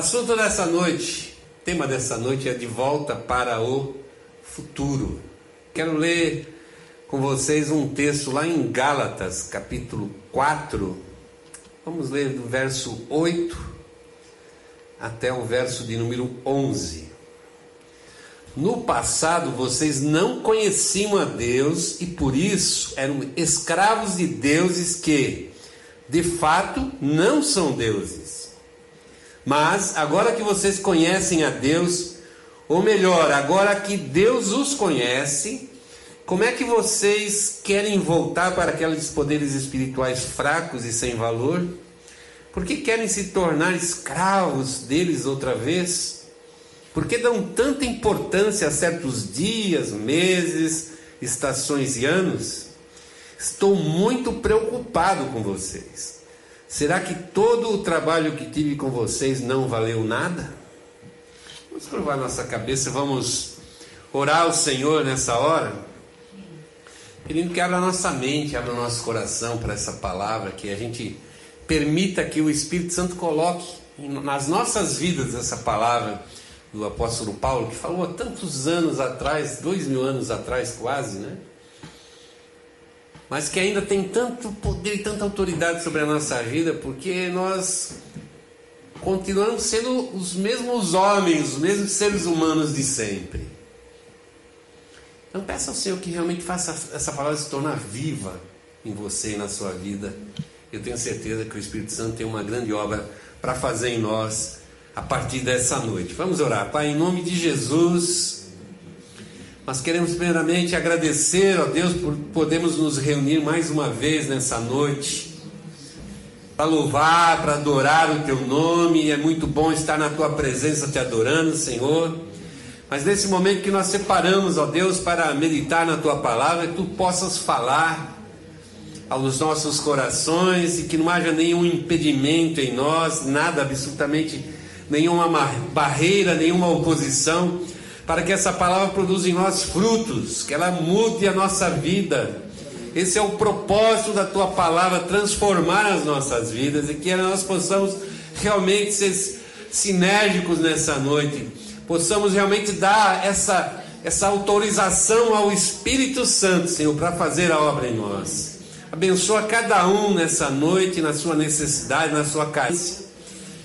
assunto dessa noite, tema dessa noite é de volta para o futuro. Quero ler com vocês um texto lá em Gálatas, capítulo 4. Vamos ler do verso 8 até o verso de número 11. No passado vocês não conheciam a Deus e por isso eram escravos de deuses que, de fato, não são deuses. Mas agora que vocês conhecem a Deus, ou melhor, agora que Deus os conhece, como é que vocês querem voltar para aqueles poderes espirituais fracos e sem valor? Por que querem se tornar escravos deles outra vez? Por que dão tanta importância a certos dias, meses, estações e anos? Estou muito preocupado com vocês. Será que todo o trabalho que tive com vocês não valeu nada? Vamos curvar nossa cabeça, vamos orar ao Senhor nessa hora, pedindo que abra nossa mente, abra nosso coração para essa palavra, que a gente permita que o Espírito Santo coloque nas nossas vidas essa palavra do apóstolo Paulo, que falou há tantos anos atrás, dois mil anos atrás quase, né? Mas que ainda tem tanto poder e tanta autoridade sobre a nossa vida, porque nós continuamos sendo os mesmos homens, os mesmos seres humanos de sempre. Então peça ao Senhor que realmente faça essa palavra se tornar viva em você e na sua vida. Eu tenho certeza que o Espírito Santo tem uma grande obra para fazer em nós a partir dessa noite. Vamos orar. Pai, em nome de Jesus, nós queremos primeiramente agradecer a Deus por podermos nos reunir mais uma vez nessa noite. Para louvar, para adorar o teu nome, é muito bom estar na tua presença te adorando, Senhor. Mas nesse momento que nós separamos, ó Deus, para meditar na tua palavra, que tu possas falar aos nossos corações e que não haja nenhum impedimento em nós, nada absolutamente nenhuma barreira, nenhuma oposição, para que essa palavra produza em nós frutos, que ela mude a nossa vida. Esse é o propósito da tua palavra, transformar as nossas vidas e que nós possamos realmente ser sinérgicos nessa noite, possamos realmente dar essa, essa autorização ao Espírito Santo, Senhor, para fazer a obra em nós. Abençoa cada um nessa noite, na sua necessidade, na sua carência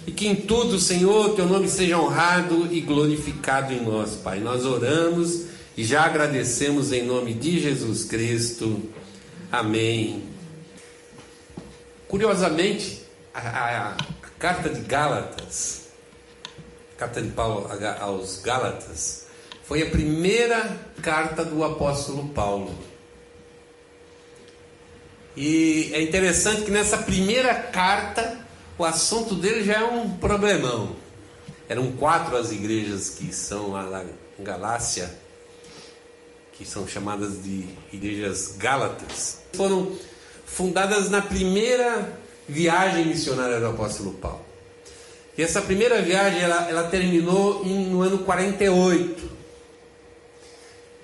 e que em tudo, Senhor, teu nome seja honrado e glorificado em nós, Pai. Nós oramos e já agradecemos em nome de Jesus Cristo. Amém. Curiosamente, a, a, a carta de Gálatas, a carta de Paulo aos Gálatas, foi a primeira carta do apóstolo Paulo. E é interessante que nessa primeira carta o assunto dele já é um problemão. Eram quatro as igrejas que são lá na Galácia, que são chamadas de igrejas gálatas. Foram fundadas na primeira viagem missionária do apóstolo Paulo. E essa primeira viagem ela, ela terminou em, no ano 48.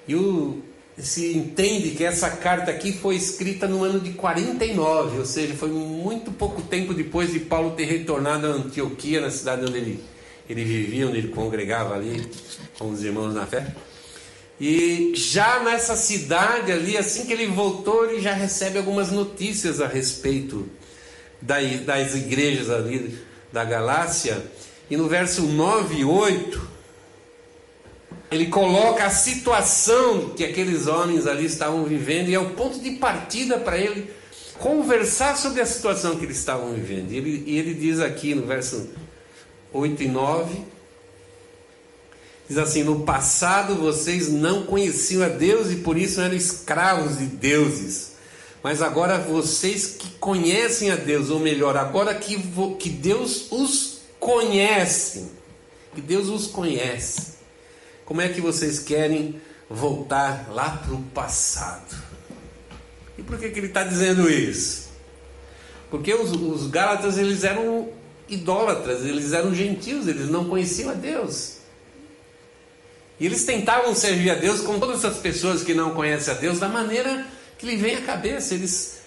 E o, se entende que essa carta aqui foi escrita no ano de 49, ou seja, foi muito pouco tempo depois de Paulo ter retornado a Antioquia, na cidade onde ele, ele vivia, onde ele congregava ali com os irmãos na fé. E já nessa cidade ali, assim que ele voltou, ele já recebe algumas notícias a respeito das igrejas ali da Galácia. E no verso 9 e 8, ele coloca a situação que aqueles homens ali estavam vivendo e é o ponto de partida para ele conversar sobre a situação que eles estavam vivendo. E ele, e ele diz aqui no verso 8 e 9: diz assim: No passado vocês não conheciam a Deus e por isso eram escravos de deuses. Mas agora vocês que conhecem a Deus, ou melhor, agora que, que Deus os conhece, que Deus os conhece, como é que vocês querem voltar lá para o passado? E por que, que ele está dizendo isso? Porque os, os Gálatas eles eram idólatras, eles eram gentios, eles não conheciam a Deus. E eles tentavam servir a Deus como todas essas pessoas que não conhecem a Deus, da maneira que lhe vem à cabeça. Eles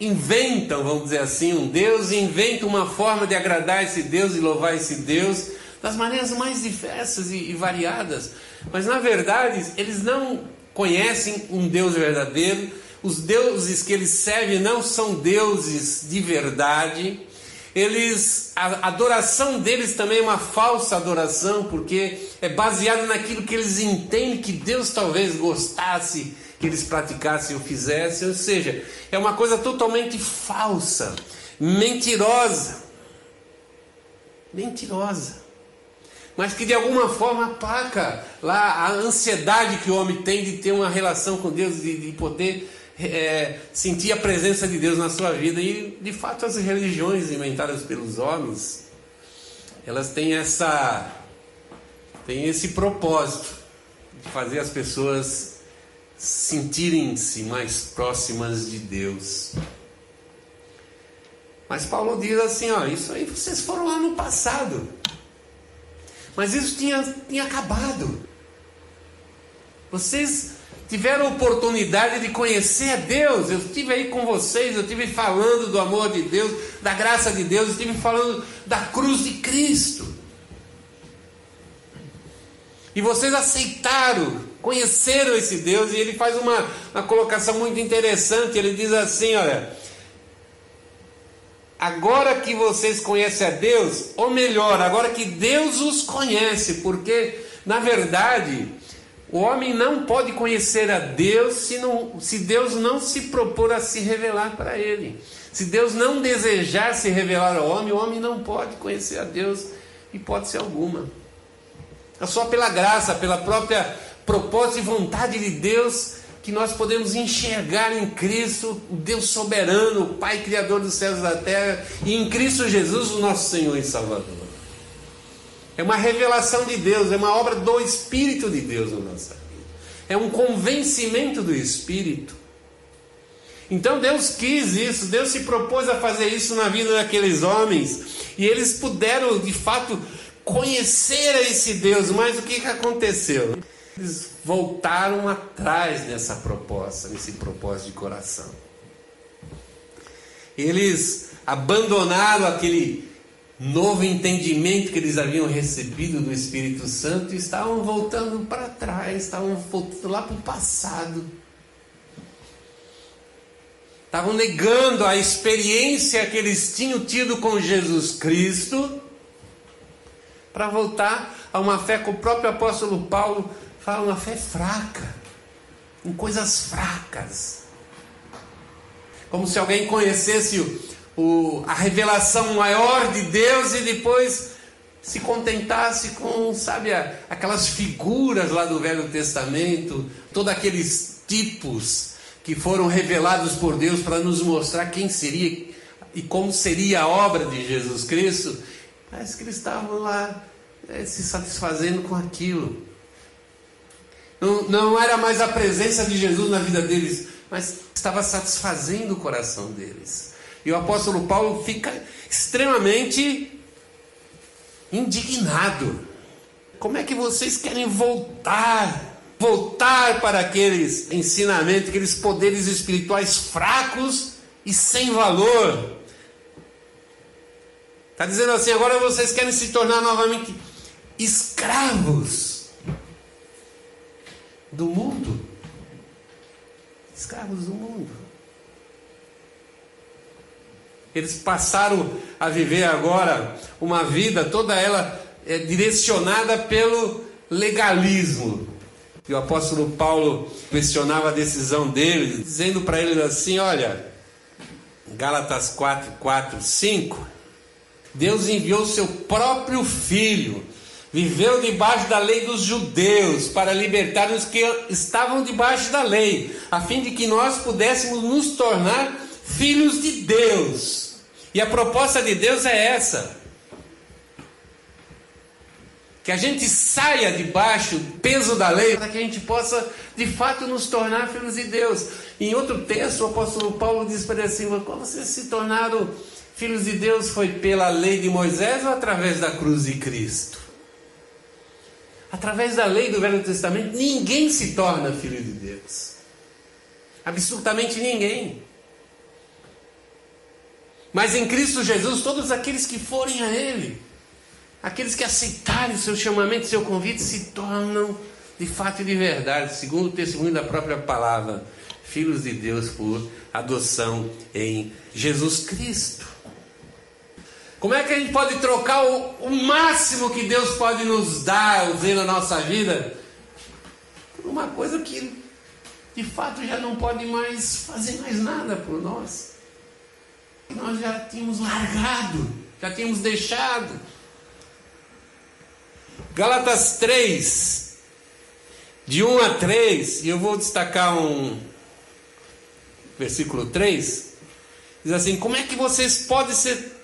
inventam, vamos dizer assim, um Deus, inventam uma forma de agradar esse Deus e louvar esse Deus das maneiras mais diversas e, e variadas. Mas na verdade, eles não conhecem um Deus verdadeiro, os deuses que eles servem não são deuses de verdade. Eles, a adoração deles também é uma falsa adoração, porque é baseado naquilo que eles entendem que Deus talvez gostasse que eles praticassem ou fizessem, ou seja, é uma coisa totalmente falsa, mentirosa. Mentirosa. Mas que de alguma forma aplaca lá a ansiedade que o homem tem de ter uma relação com Deus, de, de poder é, sentir a presença de Deus na sua vida. E de fato as religiões inventadas pelos homens, elas têm essa têm esse propósito de fazer as pessoas sentirem-se mais próximas de Deus. Mas Paulo diz assim: ó, isso aí vocês foram lá no passado. Mas isso tinha, tinha acabado. Vocês tiveram oportunidade de conhecer a Deus. Eu estive aí com vocês, eu estive falando do amor de Deus, da graça de Deus, eu estive falando da cruz de Cristo. E vocês aceitaram conheceram esse Deus, e ele faz uma, uma colocação muito interessante. Ele diz assim: olha, agora que vocês conhecem a Deus, ou melhor, agora que Deus os conhece, porque na verdade o homem não pode conhecer a Deus se, não, se Deus não se propor a se revelar para ele. Se Deus não desejar se revelar ao homem, o homem não pode conhecer a Deus, hipótese alguma. É só pela graça, pela própria propósito e vontade de Deus que nós podemos enxergar em Cristo, o Deus soberano, o Pai Criador dos céus e da terra, e em Cristo Jesus, o nosso Senhor e Salvador. É uma revelação de Deus, é uma obra do Espírito de Deus na nossa vida. É um convencimento do Espírito. Então Deus quis isso, Deus se propôs a fazer isso na vida daqueles homens, e eles puderam de fato conhecer a esse Deus, mas o que, que aconteceu? Eles voltaram atrás nessa proposta, nesse propósito de coração. Eles abandonaram aquele novo entendimento que eles haviam recebido do Espírito Santo e estavam voltando para trás, estavam voltando lá para o passado. Estavam negando a experiência que eles tinham tido com Jesus Cristo para voltar a uma fé que o próprio apóstolo Paulo fala uma fé fraca, em coisas fracas. Como se alguém conhecesse o, o, a revelação maior de Deus e depois se contentasse com, sabe, aquelas figuras lá do Velho Testamento, todos aqueles tipos que foram revelados por Deus para nos mostrar quem seria e como seria a obra de Jesus Cristo, mas que eles estavam lá é, se satisfazendo com aquilo. Não, não era mais a presença de Jesus na vida deles, mas estava satisfazendo o coração deles. E o apóstolo Paulo fica extremamente indignado. Como é que vocês querem voltar? Voltar para aqueles ensinamentos, aqueles poderes espirituais fracos e sem valor. Está dizendo assim: agora vocês querem se tornar novamente escravos do mundo. Escravos do mundo. Eles passaram a viver agora uma vida toda ela é, direcionada pelo legalismo. E o apóstolo Paulo questionava a decisão deles, dizendo para eles assim: olha, Gálatas 4, 4, 5, Deus enviou seu próprio filho viveu debaixo da lei dos judeus para libertar os que estavam debaixo da lei, a fim de que nós pudéssemos nos tornar filhos de Deus. E a proposta de Deus é essa: que a gente saia debaixo do peso da lei, para que a gente possa de fato nos tornar filhos de Deus. Em outro texto, o apóstolo Paulo diz para ele assim: como vocês se tornaram filhos de Deus? Foi pela lei de Moisés ou através da cruz de Cristo? Através da lei do Velho Testamento, ninguém se torna filho de Deus. Absolutamente ninguém. Mas em Cristo Jesus, todos aqueles que forem a Ele, aqueles que aceitarem o seu chamamento, seu convite, se tornam de fato e de verdade, segundo o testemunho da própria palavra, filhos de Deus por adoção em Jesus Cristo. Como é que a gente pode trocar o, o máximo que Deus pode nos dar, ver na nossa vida, por uma coisa que de fato já não pode mais fazer mais nada por nós? nós já tínhamos largado, já tínhamos deixado. Galatas 3, de 1 a 3, e eu vou destacar um versículo 3, diz assim: Como é que vocês podem ser,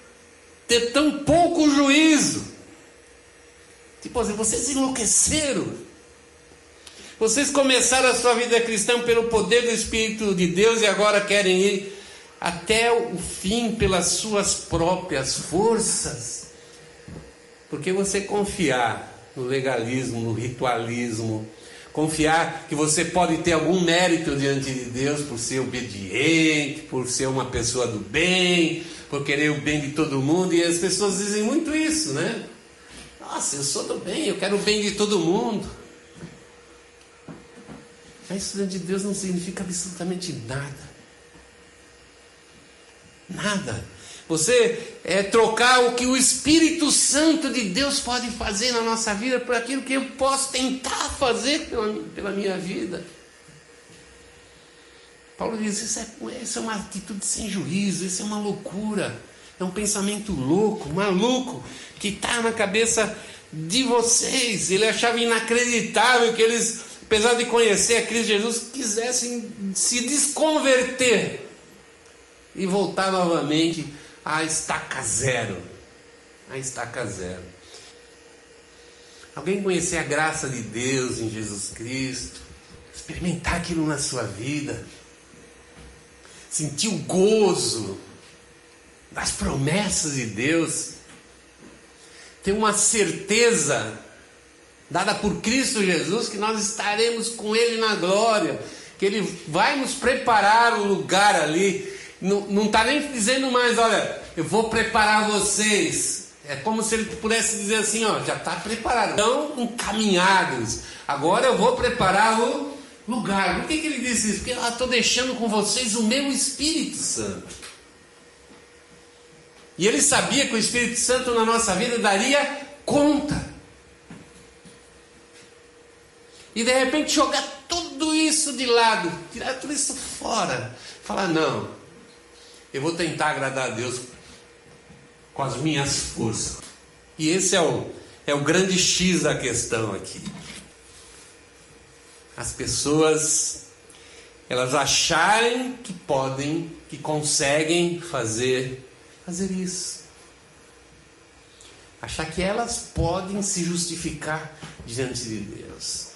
ter tão pouco juízo? Tipo assim, vocês enlouqueceram. Vocês começaram a sua vida cristã pelo poder do Espírito de Deus e agora querem ir até o fim pelas suas próprias forças. Porque você confiar no legalismo, no ritualismo, confiar que você pode ter algum mérito diante de Deus por ser obediente, por ser uma pessoa do bem, por querer o bem de todo mundo, e as pessoas dizem muito isso, né? Nossa, eu sou do bem, eu quero o bem de todo mundo. Mas isso diante de Deus não significa absolutamente nada. Nada. Você é trocar o que o Espírito Santo de Deus pode fazer na nossa vida por aquilo que eu posso tentar fazer pela, pela minha vida. Paulo diz: isso é, isso é uma atitude sem juízo, isso é uma loucura, é um pensamento louco, maluco, que está na cabeça de vocês. Ele achava inacreditável que eles, apesar de conhecer a Cristo Jesus, quisessem se desconverter e voltar novamente à estaca zero. A estaca zero. Alguém conhecer a graça de Deus em Jesus Cristo, experimentar aquilo na sua vida, sentir o gozo das promessas de Deus, ter uma certeza dada por Cristo Jesus que nós estaremos com Ele na glória, que Ele vai nos preparar um lugar ali não está nem dizendo mais, olha, eu vou preparar vocês. É como se ele pudesse dizer assim, ó, já está preparado. Estão encaminhados. Agora eu vou preparar o lugar. Por que, que ele disse isso? Porque eu estou deixando com vocês o meu Espírito Santo. E ele sabia que o Espírito Santo na nossa vida daria conta. E de repente jogar tudo isso de lado, tirar tudo isso fora. Falar, não, eu vou tentar agradar a Deus com as minhas forças. E esse é o, é o grande X da questão aqui. As pessoas, elas acharem que podem, que conseguem fazer, fazer isso. Achar que elas podem se justificar diante de Deus.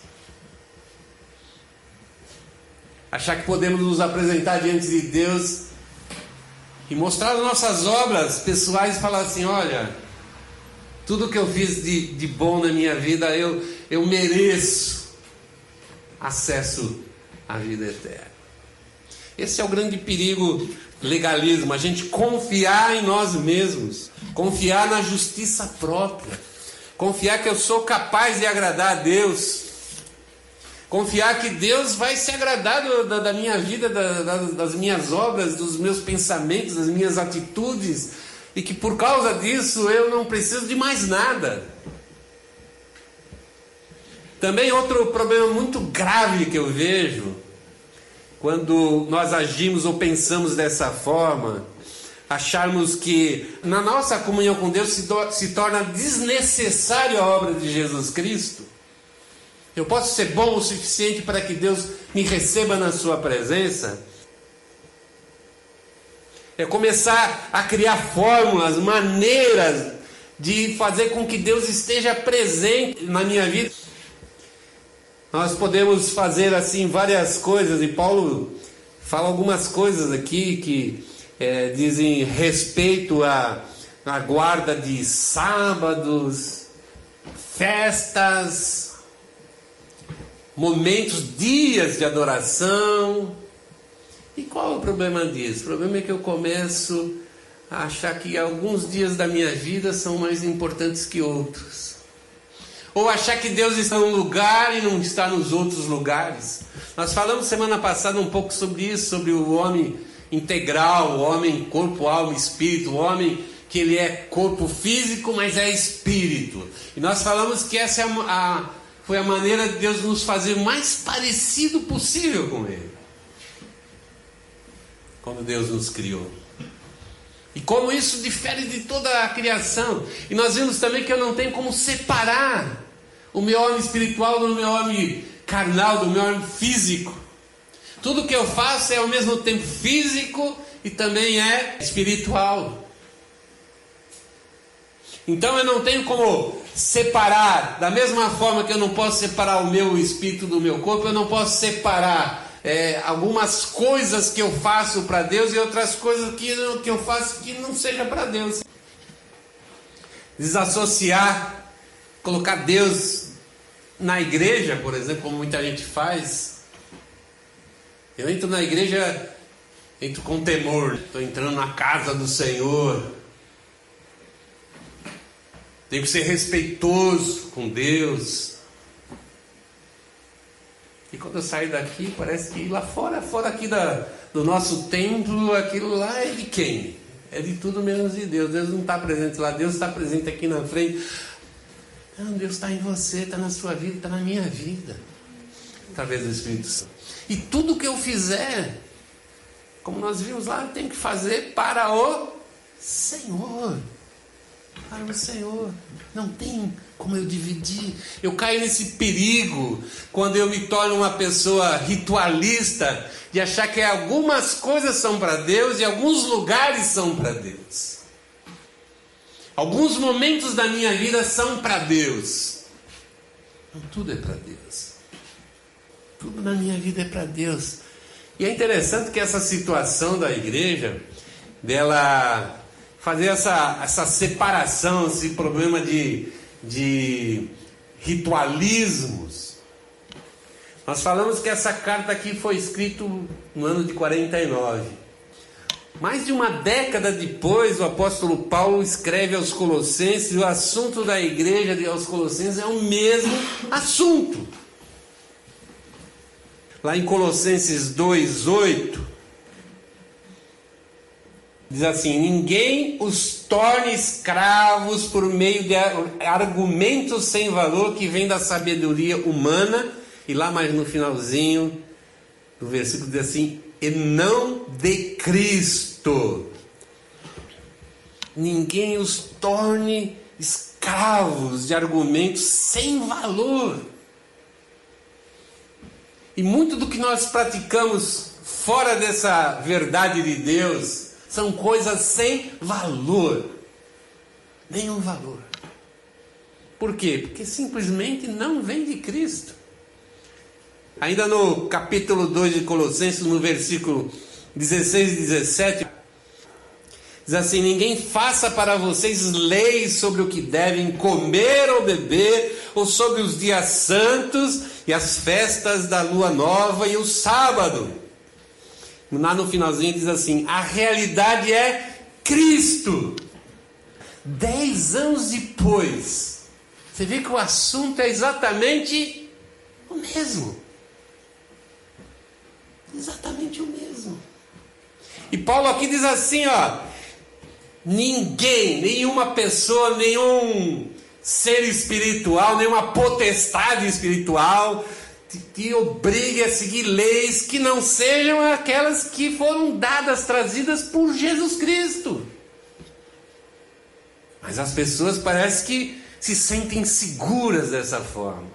Achar que podemos nos apresentar diante de Deus e mostrar as nossas obras pessoais e falar assim: olha, tudo que eu fiz de, de bom na minha vida, eu, eu mereço acesso à vida eterna. Esse é o grande perigo legalismo, a gente confiar em nós mesmos, confiar na justiça própria, confiar que eu sou capaz de agradar a Deus, Confiar que Deus vai se agradar do, da, da, minha vida, da, da, das minhas obras, dos meus pensamentos, das minhas atitudes, e que por causa disso eu não preciso de mais nada. Também outro problema muito grave que eu vejo, quando nós agimos ou pensamos dessa forma, acharmos que na nossa comunhão com Deus se, se torna desnecessária a obra de Jesus Cristo, eu posso ser bom o suficiente para que Deus me receba na Sua presença? É começar a criar fórmulas, maneiras de fazer com que Deus esteja presente na minha vida. Nós podemos fazer assim várias coisas, e Paulo fala algumas coisas aqui que é, dizem respeito à, à guarda de sábados, festas, momentos, dias de adoração. E qual é o problema disso? O problema é que eu começo a achar que alguns dias da minha vida são mais importantes que outros. Ou achar que Deus está num lugar e não está nos outros lugares. Nós falamos semana passada um pouco sobre isso, sobre o homem integral, o homem corpo, alma, espírito, o homem que ele é corpo físico, mas é espírito. E nós falamos que essa é a, a, foi a maneira de Deus nos fazer mais parecido possível com Ele. Quando Deus nos criou. E como isso difere de toda a criação. E nós vimos também que eu não tenho como separar o meu homem espiritual do meu homem carnal, do meu homem físico. Tudo que eu faço é ao mesmo tempo físico e também é espiritual. Então eu não tenho como separar, da mesma forma que eu não posso separar o meu espírito do meu corpo, eu não posso separar é, algumas coisas que eu faço para Deus e outras coisas que, que eu faço que não seja para Deus. Desassociar, colocar Deus na igreja, por exemplo, como muita gente faz. Eu entro na igreja, entro com temor, estou entrando na casa do Senhor. Tenho que ser respeitoso com Deus. E quando eu saio daqui, parece que lá fora, fora aqui da, do nosso templo, aquilo lá é de quem? É de tudo menos de Deus. Deus não está presente lá, Deus está presente aqui na frente. Não, Deus está em você, está na sua vida, está na minha vida. Através do Espírito Santo. E tudo que eu fizer, como nós vimos lá, tenho que fazer para o Senhor para o Senhor. Não tem como eu dividir. Eu caio nesse perigo quando eu me torno uma pessoa ritualista de achar que algumas coisas são para Deus e alguns lugares são para Deus. Alguns momentos da minha vida são para Deus. Não, tudo é para Deus. Tudo na minha vida é para Deus. E é interessante que essa situação da igreja, dela fazer essa, essa separação, esse problema de, de ritualismos. Nós falamos que essa carta aqui foi escrita no ano de 49. Mais de uma década depois, o apóstolo Paulo escreve aos Colossenses, e o assunto da igreja de aos Colossenses é o mesmo assunto. Lá em Colossenses 2:8, Diz assim: ninguém os torne escravos por meio de argumentos sem valor que vêm da sabedoria humana. E lá mais no finalzinho do versículo diz assim: e não de Cristo. Ninguém os torne escravos de argumentos sem valor. E muito do que nós praticamos fora dessa verdade de Deus são coisas sem valor. Nenhum valor. Por quê? Porque simplesmente não vem de Cristo. Ainda no capítulo 2 de Colossenses, no versículo 16 e 17, diz assim: Ninguém faça para vocês leis sobre o que devem comer ou beber, ou sobre os dias santos e as festas da lua nova e o sábado Lá no finalzinho diz assim: a realidade é Cristo. Dez anos depois, você vê que o assunto é exatamente o mesmo. Exatamente o mesmo. E Paulo aqui diz assim, ó: ninguém, nenhuma pessoa, nenhum ser espiritual, nenhuma potestade espiritual te obrigue a seguir leis que não sejam aquelas que foram dadas, trazidas por Jesus Cristo. Mas as pessoas parece que se sentem seguras dessa forma.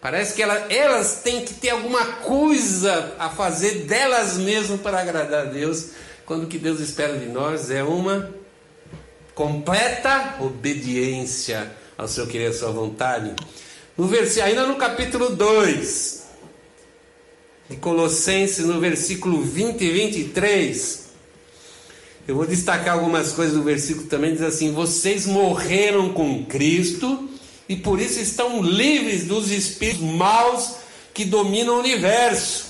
Parece que elas, elas têm que ter alguma coisa a fazer delas mesmas para agradar a Deus, quando o que Deus espera de nós é uma completa obediência ao seu querer, à sua vontade. No. Ainda no capítulo 2 de Colossenses, no versículo 20 e 23, eu vou destacar algumas coisas do versículo também, diz assim: Vocês morreram com Cristo e por isso estão livres dos espíritos maus que dominam o universo.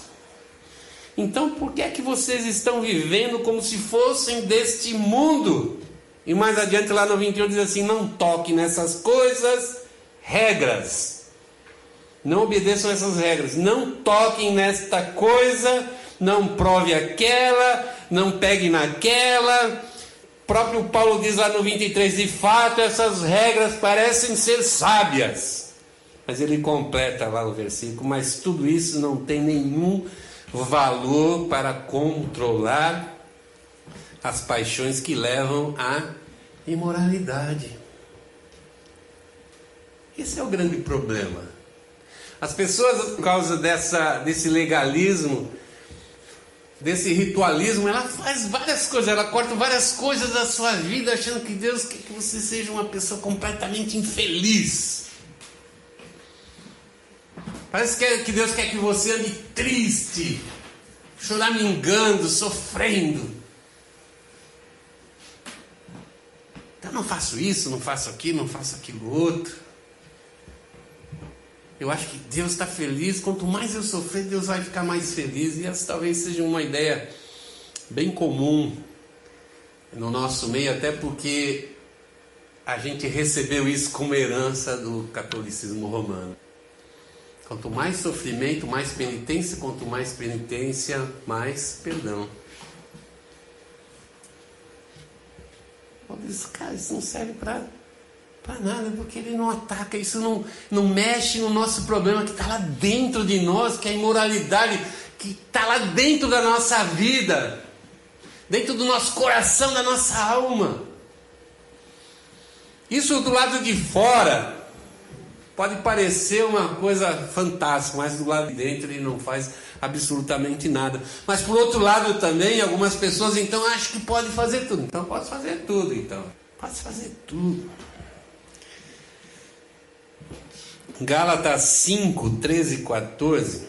Então por que é que vocês estão vivendo como se fossem deste mundo? E mais adiante lá no 21 diz assim: não toque nessas coisas, regras. Não obedeçam essas regras. Não toquem nesta coisa, não prove aquela, não pegue naquela. O próprio Paulo diz lá no 23: de fato, essas regras parecem ser sábias. Mas ele completa lá o versículo: mas tudo isso não tem nenhum valor para controlar as paixões que levam à imoralidade. Esse é o grande problema. As pessoas, por causa dessa, desse legalismo, desse ritualismo, ela faz várias coisas, ela corta várias coisas da sua vida, achando que Deus quer que você seja uma pessoa completamente infeliz. Parece que, Deus quer que você ande triste, choramingando, sofrendo. Então não faço isso, não faço aquilo, não faço aquilo outro. Eu acho que Deus está feliz. Quanto mais eu sofrer, Deus vai ficar mais feliz. E essa talvez seja uma ideia bem comum no nosso meio, até porque a gente recebeu isso como herança do catolicismo romano. Quanto mais sofrimento, mais penitência, quanto mais penitência, mais perdão. Diz, cara, isso não serve para para nada, porque ele não ataca, isso não, não mexe no nosso problema que está lá dentro de nós, que é a imoralidade que está lá dentro da nossa vida, dentro do nosso coração, da nossa alma. Isso do lado de fora pode parecer uma coisa fantástica, mas do lado de dentro ele não faz absolutamente nada. Mas por outro lado também, algumas pessoas então acham que pode fazer tudo. Então pode fazer tudo, então. Pode fazer tudo. Gálatas 5, 13 e 14.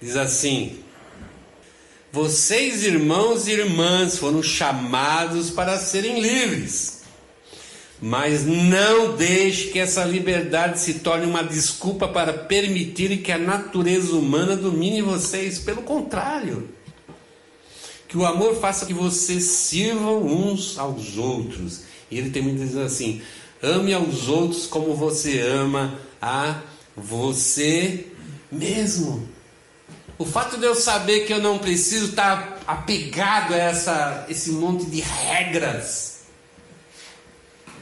Diz assim: Vocês, irmãos e irmãs, foram chamados para serem livres. Mas não deixe que essa liberdade se torne uma desculpa para permitir que a natureza humana domine vocês. Pelo contrário, que o amor faça que vocês sirvam uns aos outros. E ele termina dizendo assim: Ame aos outros como você ama a você mesmo. O fato de eu saber que eu não preciso estar apegado a essa, esse monte de regras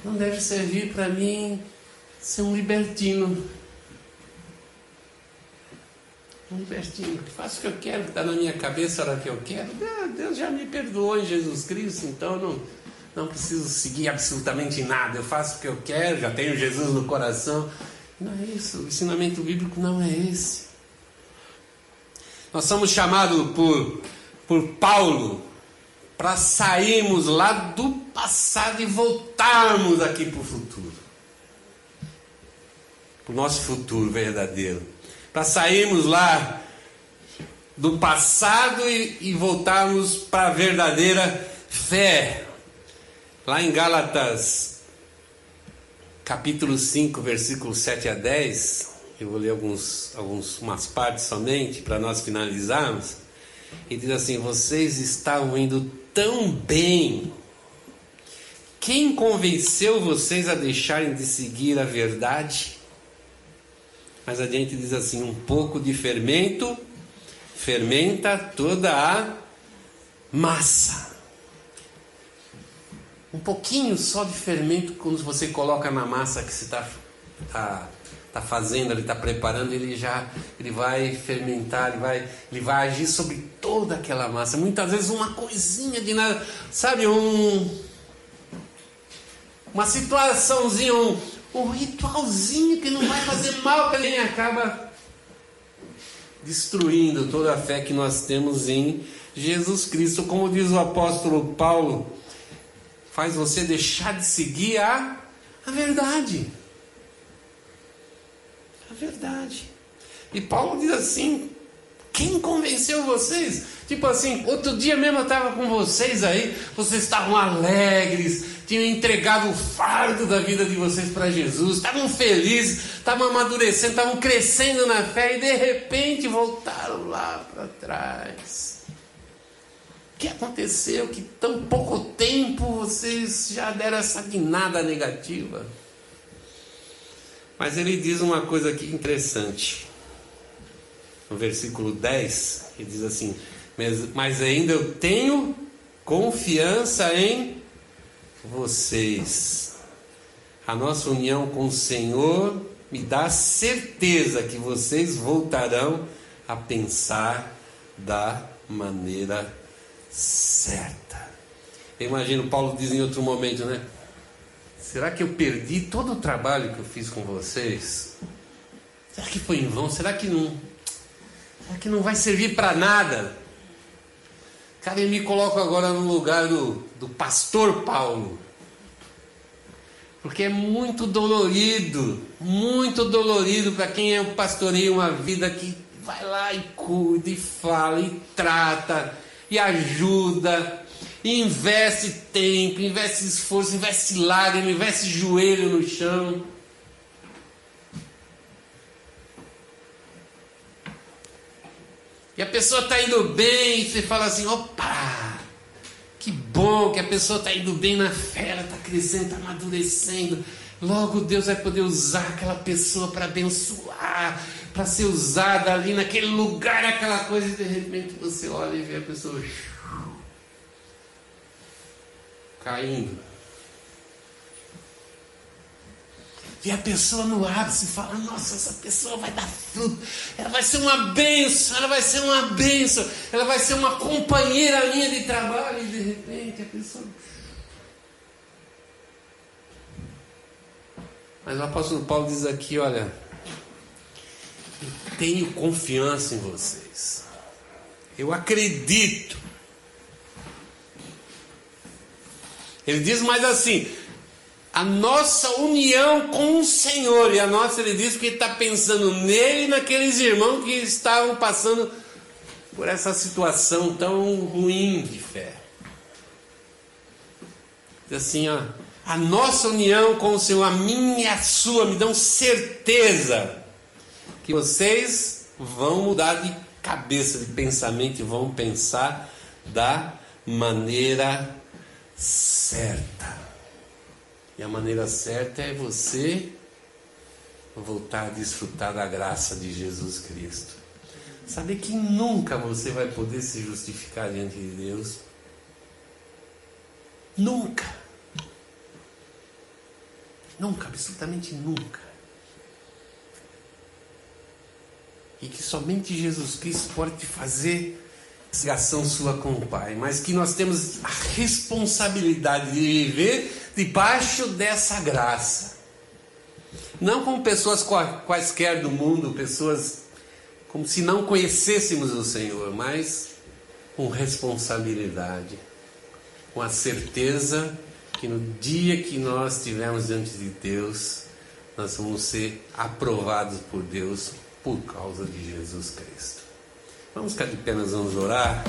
não deve servir para mim ser um libertino. Um libertino. Faço o que eu quero, está na minha cabeça a hora que eu quero. Deus já me perdoou em Jesus Cristo, então não não preciso seguir absolutamente nada, eu faço o que eu quero, já tenho Jesus no coração. Não é isso, o ensinamento bíblico não é esse. Nós somos chamados por, por Paulo para sairmos lá do passado e voltarmos aqui para o futuro. Para o nosso futuro verdadeiro. Para sairmos lá do passado e, e voltarmos para a verdadeira fé. Lá em Gálatas, capítulo 5, versículos 7 a 10, eu vou ler alguns, algumas partes somente para nós finalizarmos. E diz assim: Vocês estavam indo tão bem. Quem convenceu vocês a deixarem de seguir a verdade? Mais adiante diz assim: um pouco de fermento fermenta toda a massa um pouquinho só de fermento quando você coloca na massa que você está tá, tá fazendo, ele está preparando, ele já ele vai fermentar, ele vai, ele vai agir sobre toda aquela massa. Muitas vezes uma coisinha de nada, sabe, um uma situaçãozinha, um, um ritualzinho que não vai fazer mal para ninguém acaba destruindo toda a fé que nós temos em Jesus Cristo, como diz o apóstolo Paulo faz você deixar de seguir a, a verdade. A verdade. E Paulo diz assim: quem convenceu vocês? Tipo assim, outro dia mesmo eu estava com vocês aí, vocês estavam alegres, tinham entregado o fardo da vida de vocês para Jesus, estavam felizes, estavam amadurecendo, estavam crescendo na fé e de repente voltaram lá para trás. O que aconteceu que tão pouco tempo vocês já deram essa guinada negativa? Mas ele diz uma coisa aqui interessante. No versículo 10, ele diz assim: Mas, ainda eu tenho confiança em vocês. A nossa união com o Senhor me dá certeza que vocês voltarão a pensar da maneira certa. Eu imagino Paulo diz em outro momento, né? Será que eu perdi todo o trabalho que eu fiz com vocês? Será que foi em vão? Será que não? Será que não vai servir para nada? Cara, eu me coloco agora no lugar do, do pastor Paulo. Porque é muito dolorido, muito dolorido para quem é pastoreia uma vida que vai lá e cuida, e fala, e trata, e ajuda, investe tempo, investe esforço, investe lágrima, investe joelho no chão. E a pessoa está indo bem, e você fala assim: opa, que bom que a pessoa está indo bem na fé, ela está crescendo, está amadurecendo. Logo Deus vai poder usar aquela pessoa para abençoar, para ser usada ali naquele lugar, aquela coisa, e de repente você olha e vê a pessoa caindo. E a pessoa no ápice fala: Nossa, essa pessoa vai dar fruto, ela vai ser uma benção, ela vai ser uma benção, ela vai ser uma companheira minha de trabalho. E de repente a pessoa. Mas o apóstolo Paulo diz aqui: Olha, eu tenho confiança em vocês, eu acredito. Ele diz mais assim: a nossa união com o Senhor. E a nossa, ele diz que ele está pensando nele e naqueles irmãos que estavam passando por essa situação tão ruim de fé. Diz assim, ó, a nossa união com o Senhor, a minha e a sua, me dão certeza que vocês vão mudar de cabeça, de pensamento e vão pensar da maneira certa. E a maneira certa é você voltar a desfrutar da graça de Jesus Cristo. Saber que nunca você vai poder se justificar diante de Deus. Nunca. Nunca, absolutamente nunca. E que somente Jesus Cristo pode te fazer ligação sua com o Pai, mas que nós temos a responsabilidade de viver debaixo dessa graça. Não como pessoas quaisquer do mundo, pessoas como se não conhecêssemos o Senhor, mas com responsabilidade, com a certeza que no dia que nós estivermos diante de Deus, nós vamos ser aprovados por Deus por causa de Jesus Cristo. Vamos ficar de pé, nós vamos orar.